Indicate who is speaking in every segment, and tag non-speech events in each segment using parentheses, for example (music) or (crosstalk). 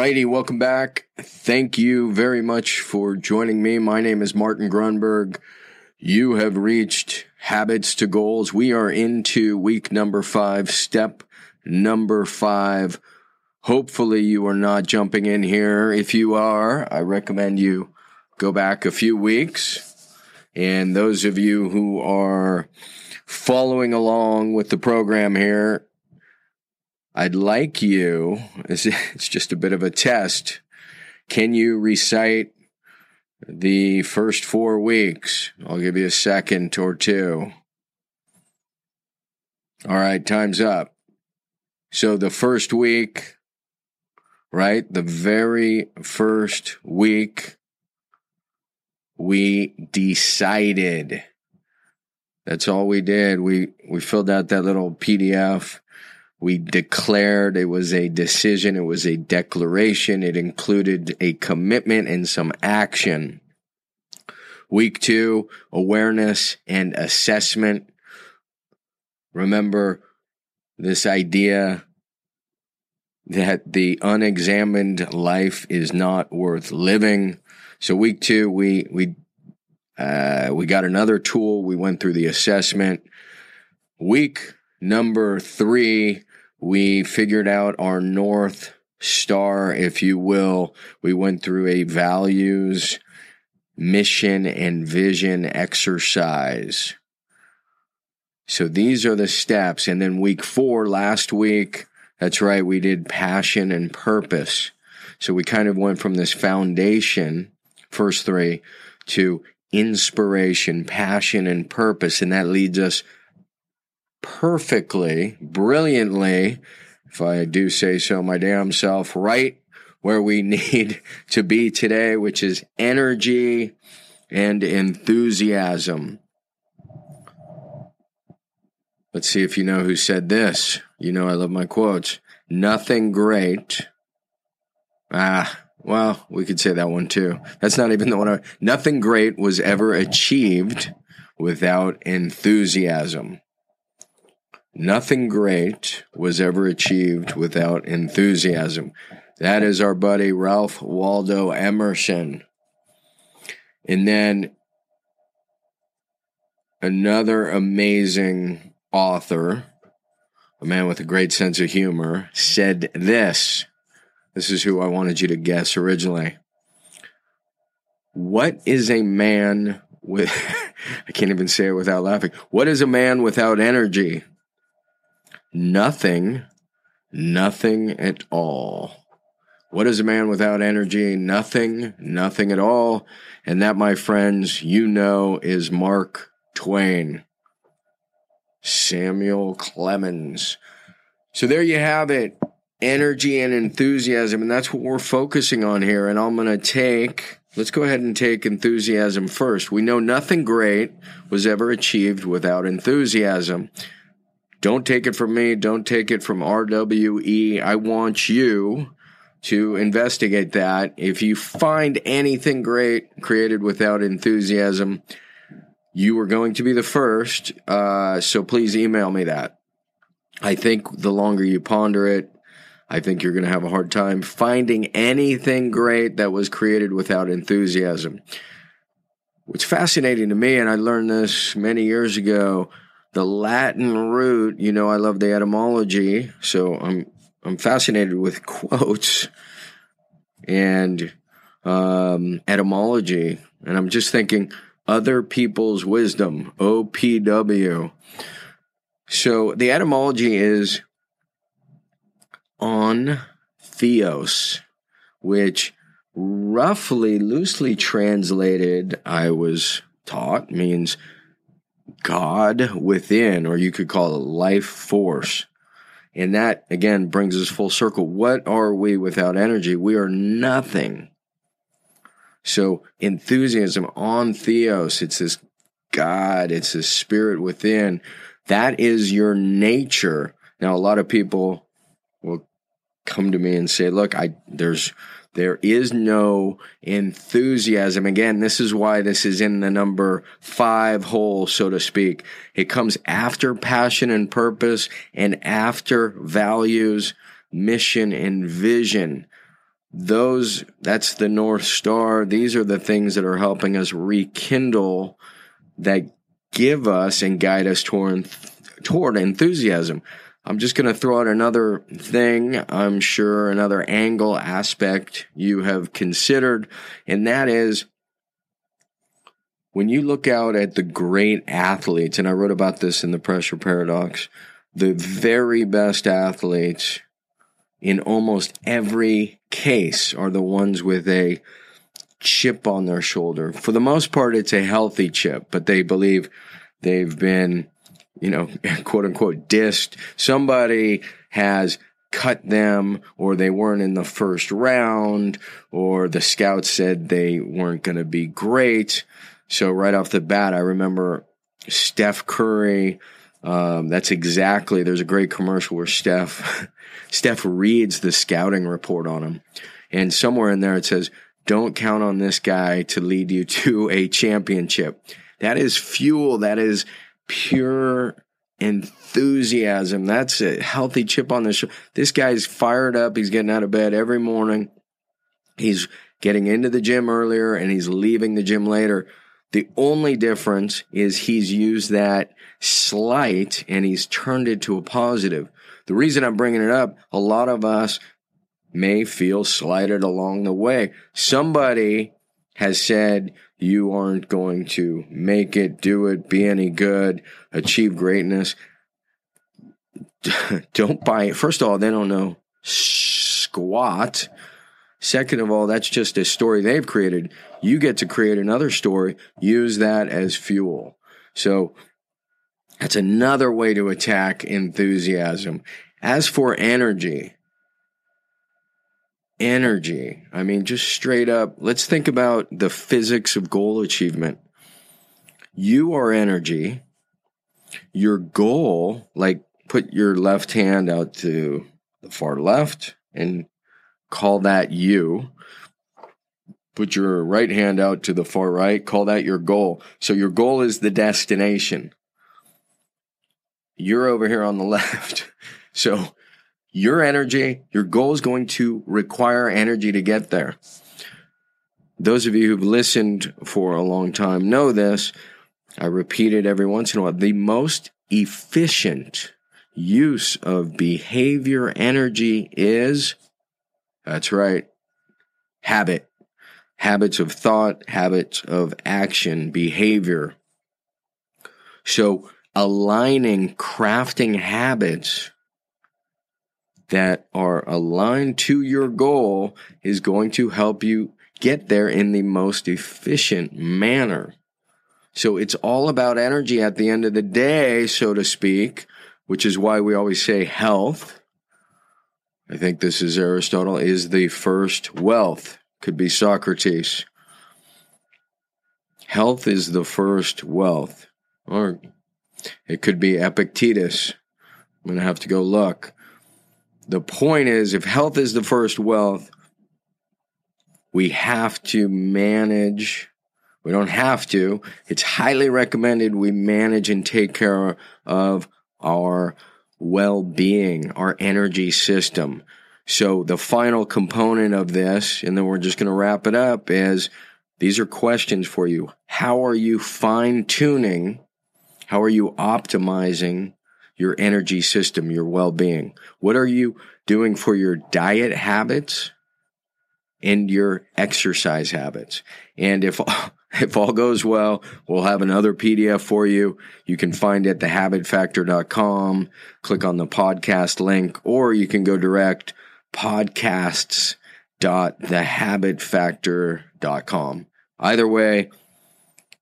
Speaker 1: righty, welcome back. Thank you very much for joining me. My name is Martin Grunburg. You have reached Habits to Goals. We are into week number five, step number five. Hopefully, you are not jumping in here. If you are, I recommend you go back a few weeks. And those of you who are following along with the program here, I'd like you, it's just a bit of a test. Can you recite the first four weeks? I'll give you a second or two. All right, time's up. So the first week, right? The very first week, we decided. That's all we did. We, we filled out that little PDF we declared it was a decision, it was a declaration, it included a commitment and some action. Week two, awareness and assessment. Remember this idea that the unexamined life is not worth living. So week two, we, we, uh, we got another tool. We went through the assessment. Week number three, we figured out our North Star, if you will. We went through a values, mission, and vision exercise. So these are the steps. And then week four, last week, that's right, we did passion and purpose. So we kind of went from this foundation, first three, to inspiration, passion, and purpose. And that leads us perfectly, brilliantly, if I do say so my damn self, right where we (laughs) need to be today, which is energy and enthusiasm. Let's see if you know who said this. You know, I love my quotes. Nothing great. Ah, well, we could say that one too. That's not even the one. I, nothing great was ever achieved without enthusiasm. Nothing great was ever achieved without enthusiasm. That is our buddy Ralph Waldo Emerson. And then another amazing author, a man with a great sense of humor, said this. This is who I wanted you to guess originally. What is a man with, (laughs) I can't even say it without laughing. What is a man without energy? Nothing, nothing at all. What is a man without energy? Nothing, nothing at all. And that, my friends, you know, is Mark Twain. Samuel Clemens. So there you have it energy and enthusiasm. And that's what we're focusing on here. And I'm going to take, let's go ahead and take enthusiasm first. We know nothing great was ever achieved without enthusiasm. Don't take it from me. Don't take it from RWE. I want you to investigate that. If you find anything great created without enthusiasm, you are going to be the first. Uh, so please email me that. I think the longer you ponder it, I think you're going to have a hard time finding anything great that was created without enthusiasm. What's fascinating to me, and I learned this many years ago, the Latin root, you know, I love the etymology, so I'm I'm fascinated with (laughs) quotes and um, etymology, and I'm just thinking other people's wisdom, OPW. So the etymology is on theos, which roughly, loosely translated, I was taught means God within, or you could call it life force. And that again brings us full circle. What are we without energy? We are nothing. So enthusiasm on theos, it's this God, it's this spirit within. That is your nature. Now, a lot of people will come to me and say, look, I, there's, there is no enthusiasm. Again, this is why this is in the number five hole, so to speak. It comes after passion and purpose and after values, mission, and vision. those that's the north star these are the things that are helping us rekindle that give us and guide us toward toward enthusiasm i'm just going to throw out another thing i'm sure another angle aspect you have considered and that is when you look out at the great athletes and i wrote about this in the pressure paradox the very best athletes in almost every case are the ones with a chip on their shoulder. For the most part, it's a healthy chip, but they believe they've been, you know, (laughs) quote unquote, dissed. Somebody has cut them or they weren't in the first round or the scouts said they weren't going to be great. So right off the bat, I remember Steph Curry um, that's exactly. There's a great commercial where Steph (laughs) Steph reads the scouting report on him, and somewhere in there it says, "Don't count on this guy to lead you (laughs) to a championship." That is fuel. That is pure enthusiasm. That's a healthy chip on the shoulder. This guy's fired up. He's getting out of bed every morning. He's getting into the gym earlier and he's leaving the gym later. The only difference is he's used that slight and he's turned it to a positive. The reason I'm bringing it up, a lot of us may feel slighted along the way. Somebody has said you aren't going to make it, do it, be any good, achieve greatness. (laughs) don't buy it. First of all, they don't know squat. Second of all, that's just a story they've created. You get to create another story, use that as fuel. So that's another way to attack enthusiasm. As for energy, energy, I mean, just straight up, let's think about the physics of goal achievement. You are energy. Your goal, like put your left hand out to the far left and call that you. Put your right hand out to the far right, call that your goal. So your goal is the destination. You're over here on the (laughs) left. So your energy, your goal is going to require energy to get there. Those of you who've listened for a long time know this. I repeat it every once in a while. The most efficient use of behavior energy is, that's right, habit. Habits of thought, habits of action, behavior. So aligning, crafting habits that are aligned to your goal is going to help you get there in the most efficient manner. So it's all about energy at the end of the day, so to speak, which is why we always say health. I think this is Aristotle, is the first wealth. Could be Socrates. Health is the first wealth. Or it could be Epictetus. I'm going to have to go look. The point is, if health is the first wealth, we have to manage. We don't have to. It's highly recommended we manage and take care of our well being, our energy system. So, the final component of this, and then we're just going to wrap it up, is these are questions for you. How are you fine tuning how are you optimizing your energy system, your well being? What are you doing for your diet habits and your exercise habits? And if, (laughs) if all goes well, we'll have another PDF for you. You can find it at thehabitfactor.com, click on the podcast link, or you can go direct podcasts.thehabitfactor.com. Either way,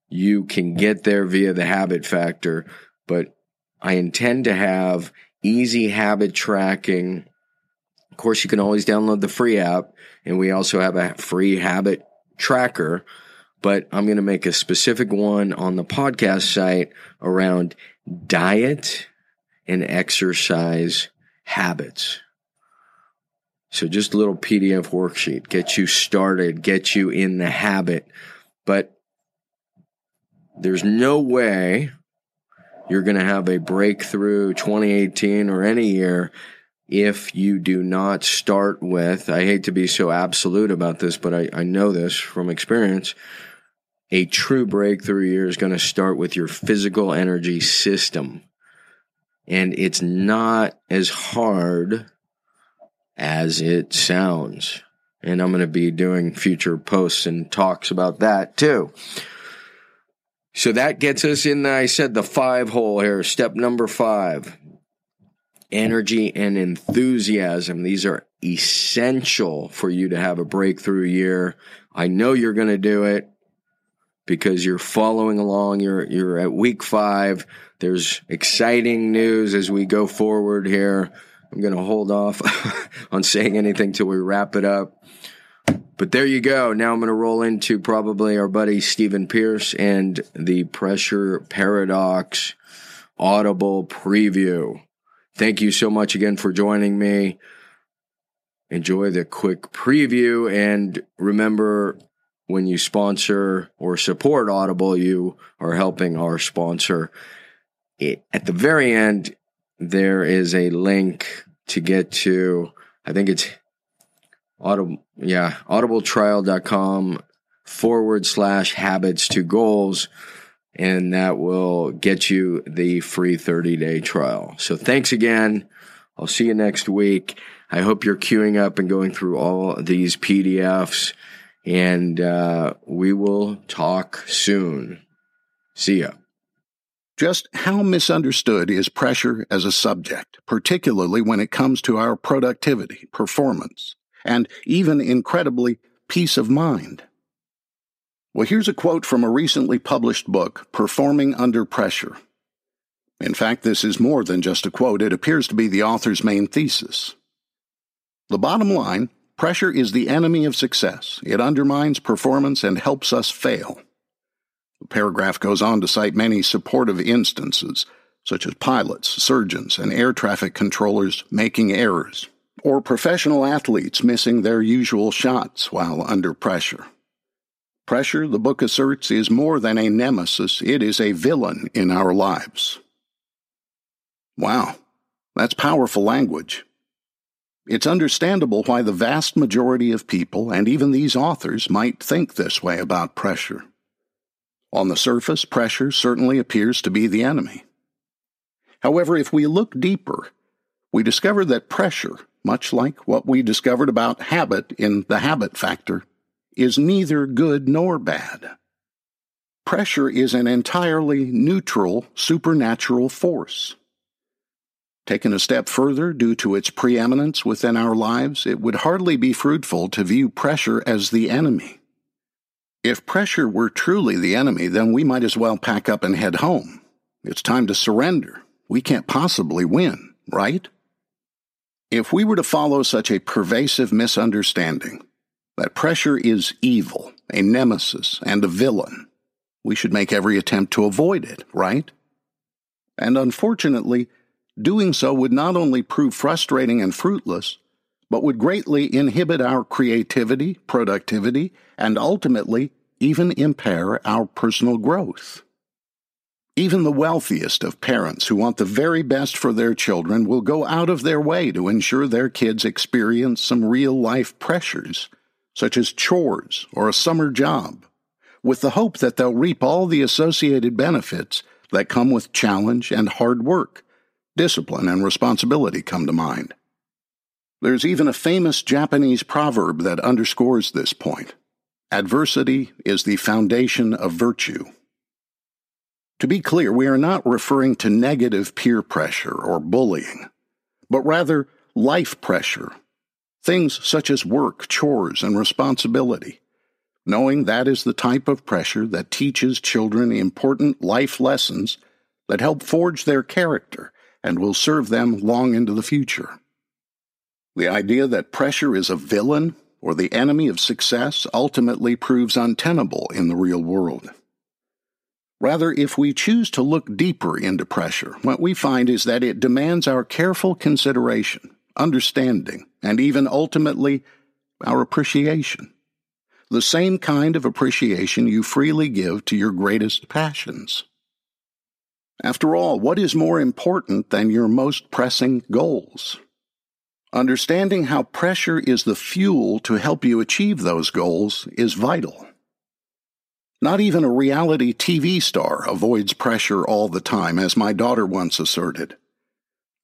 Speaker 1: you can get there via the habit factor, but I intend to have easy habit tracking. Of course, you can always download the free app, and we also have a free habit tracker. But I'm going to make a specific one on the podcast site around diet and exercise habits. So just a little PDF worksheet, get you started, get you in the habit. But there's no way you're going to have a breakthrough 2018 or any year if you do not start with, I hate to be so absolute about this, but I, I know this from experience. A true breakthrough year is going to start with your physical energy system. And it's not as hard as it sounds. And I'm going to be doing future posts and talks about that too. So that gets us in, I said, the five hole here. Step number five energy and enthusiasm. These are essential for you to have a breakthrough year. I know you're going to do it because you're following along. You're, you're at week five. There's exciting news as we go forward here. I'm going to hold off (laughs) on saying anything till we wrap it up. But there you go. Now I'm going to roll into probably our buddy Stephen Pierce and the Pressure Paradox Audible preview. Thank you so much again for joining me. Enjoy the quick preview and remember when you sponsor or support Audible, you are helping our sponsor. At the very end, there is a link to get to, I think it's Audible, yeah, audibletrial.com forward slash habits to goals. And that will get you the free 30 day trial. So thanks again. I'll see you next week. I hope you're queuing up and going through all these PDFs and uh, we will talk soon. See ya.
Speaker 2: Just how misunderstood is pressure as a subject, particularly when it comes to our productivity, performance, and even incredibly peace of mind? Well, here's a quote from a recently published book, Performing Under Pressure. In fact, this is more than just a quote, it appears to be the author's main thesis. The bottom line pressure is the enemy of success. It undermines performance and helps us fail. The paragraph goes on to cite many supportive instances, such as pilots, surgeons, and air traffic controllers making errors, or professional athletes missing their usual shots while under pressure. Pressure, the book asserts, is more than a nemesis, it is a villain in our lives. Wow, that's powerful language. It's understandable why the vast majority of people, and even these authors, might think this way about pressure. On the surface, pressure certainly appears to be the enemy. However, if we look deeper, we discover that pressure, much like what we discovered about habit in the habit factor, is neither good nor bad. Pressure is an entirely neutral, supernatural force. Taken a step further, due to its preeminence within our lives, it would hardly be fruitful to view pressure as the enemy. If pressure were truly the enemy, then we might as well pack up and head home. It's time to surrender. We can't possibly win, right? If we were to follow such a pervasive misunderstanding, that pressure is evil, a nemesis, and a villain. We should make every attempt to avoid it, right? And unfortunately, doing so would not only prove frustrating and fruitless, but would greatly inhibit our creativity, productivity, and ultimately even impair our personal growth. Even the wealthiest of parents who want the very best for their children will go out of their way to ensure their kids experience some real life pressures such as chores or a summer job, with the hope that they'll reap all the associated benefits that come with challenge and hard work. Discipline and responsibility come to mind. There's even a famous Japanese proverb that underscores this point Adversity is the foundation of virtue. To be clear, we are not referring to negative peer pressure or bullying, but rather life pressure Things such as work, chores, and responsibility. Knowing that is the type of pressure that teaches children important life lessons that help forge their character and will serve them long into the future. The idea that pressure is a villain or the enemy of success ultimately proves untenable in the real world. Rather, if we choose to look deeper into pressure, what we find is that it demands our careful consideration understanding, and even ultimately our appreciation. The same kind of appreciation you freely give to your greatest passions. After all, what is more important than your most pressing goals? Understanding how pressure is the fuel to help you achieve those goals is vital. Not even a reality TV star avoids pressure all the time, as my daughter once asserted.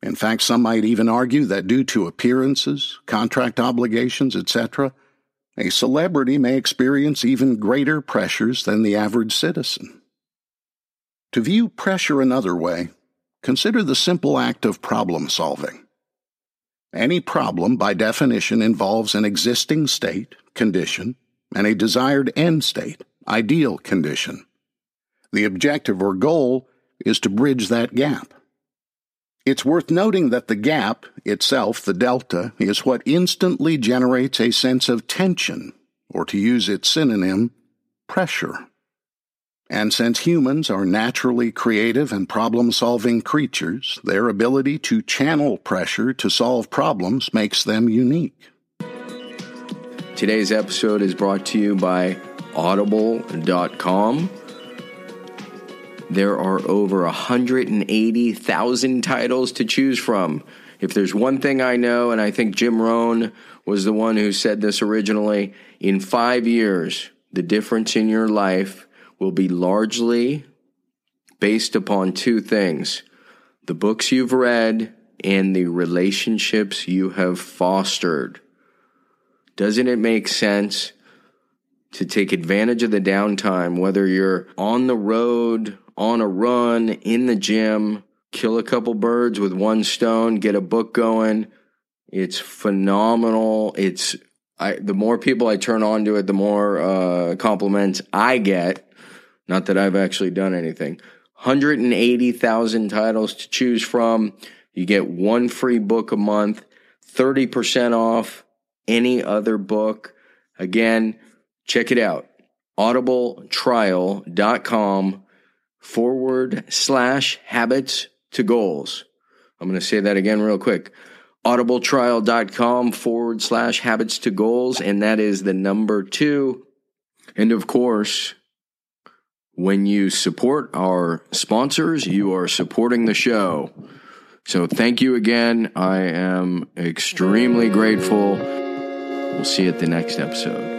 Speaker 2: In fact, some might even argue that due to appearances, contract obligations, etc., a celebrity may experience even greater pressures than the average citizen. To view pressure another way, consider the simple act of problem solving. Any problem, by definition, involves an existing state, condition, and a desired end state, ideal condition. The objective or goal is to bridge that gap. It's worth noting that the gap, itself, the delta, is what instantly generates a sense of tension, or to use its synonym, pressure. And since humans are naturally creative and problem solving creatures, their ability to channel pressure to solve problems makes them unique.
Speaker 1: Today's episode is brought to you by Audible.com. There are over 180,000 titles to choose from. If there's one thing I know, and I think Jim Rohn was the one who said this originally, in five years, the difference in your life will be largely based upon two things the books you've read and the relationships you have fostered. Doesn't it make sense to take advantage of the downtime, whether you're on the road, on a run, in the gym, kill a couple birds with one stone, get a book going? It's phenomenal. It's I, the more people I turn on to it, the more uh, compliments I get. Not that I've actually done anything. 180,000 titles to choose from. You get one free book a month, 30% off any other book. Again, check it out. audibletrial.com forward slash habits to goals. I'm going to say that again real quick. audibletrial.com forward slash habits to goals. And that is the number two. And of course, when you support our sponsors, you are supporting the show. So thank you again. I am extremely grateful. We'll see you at the next episode.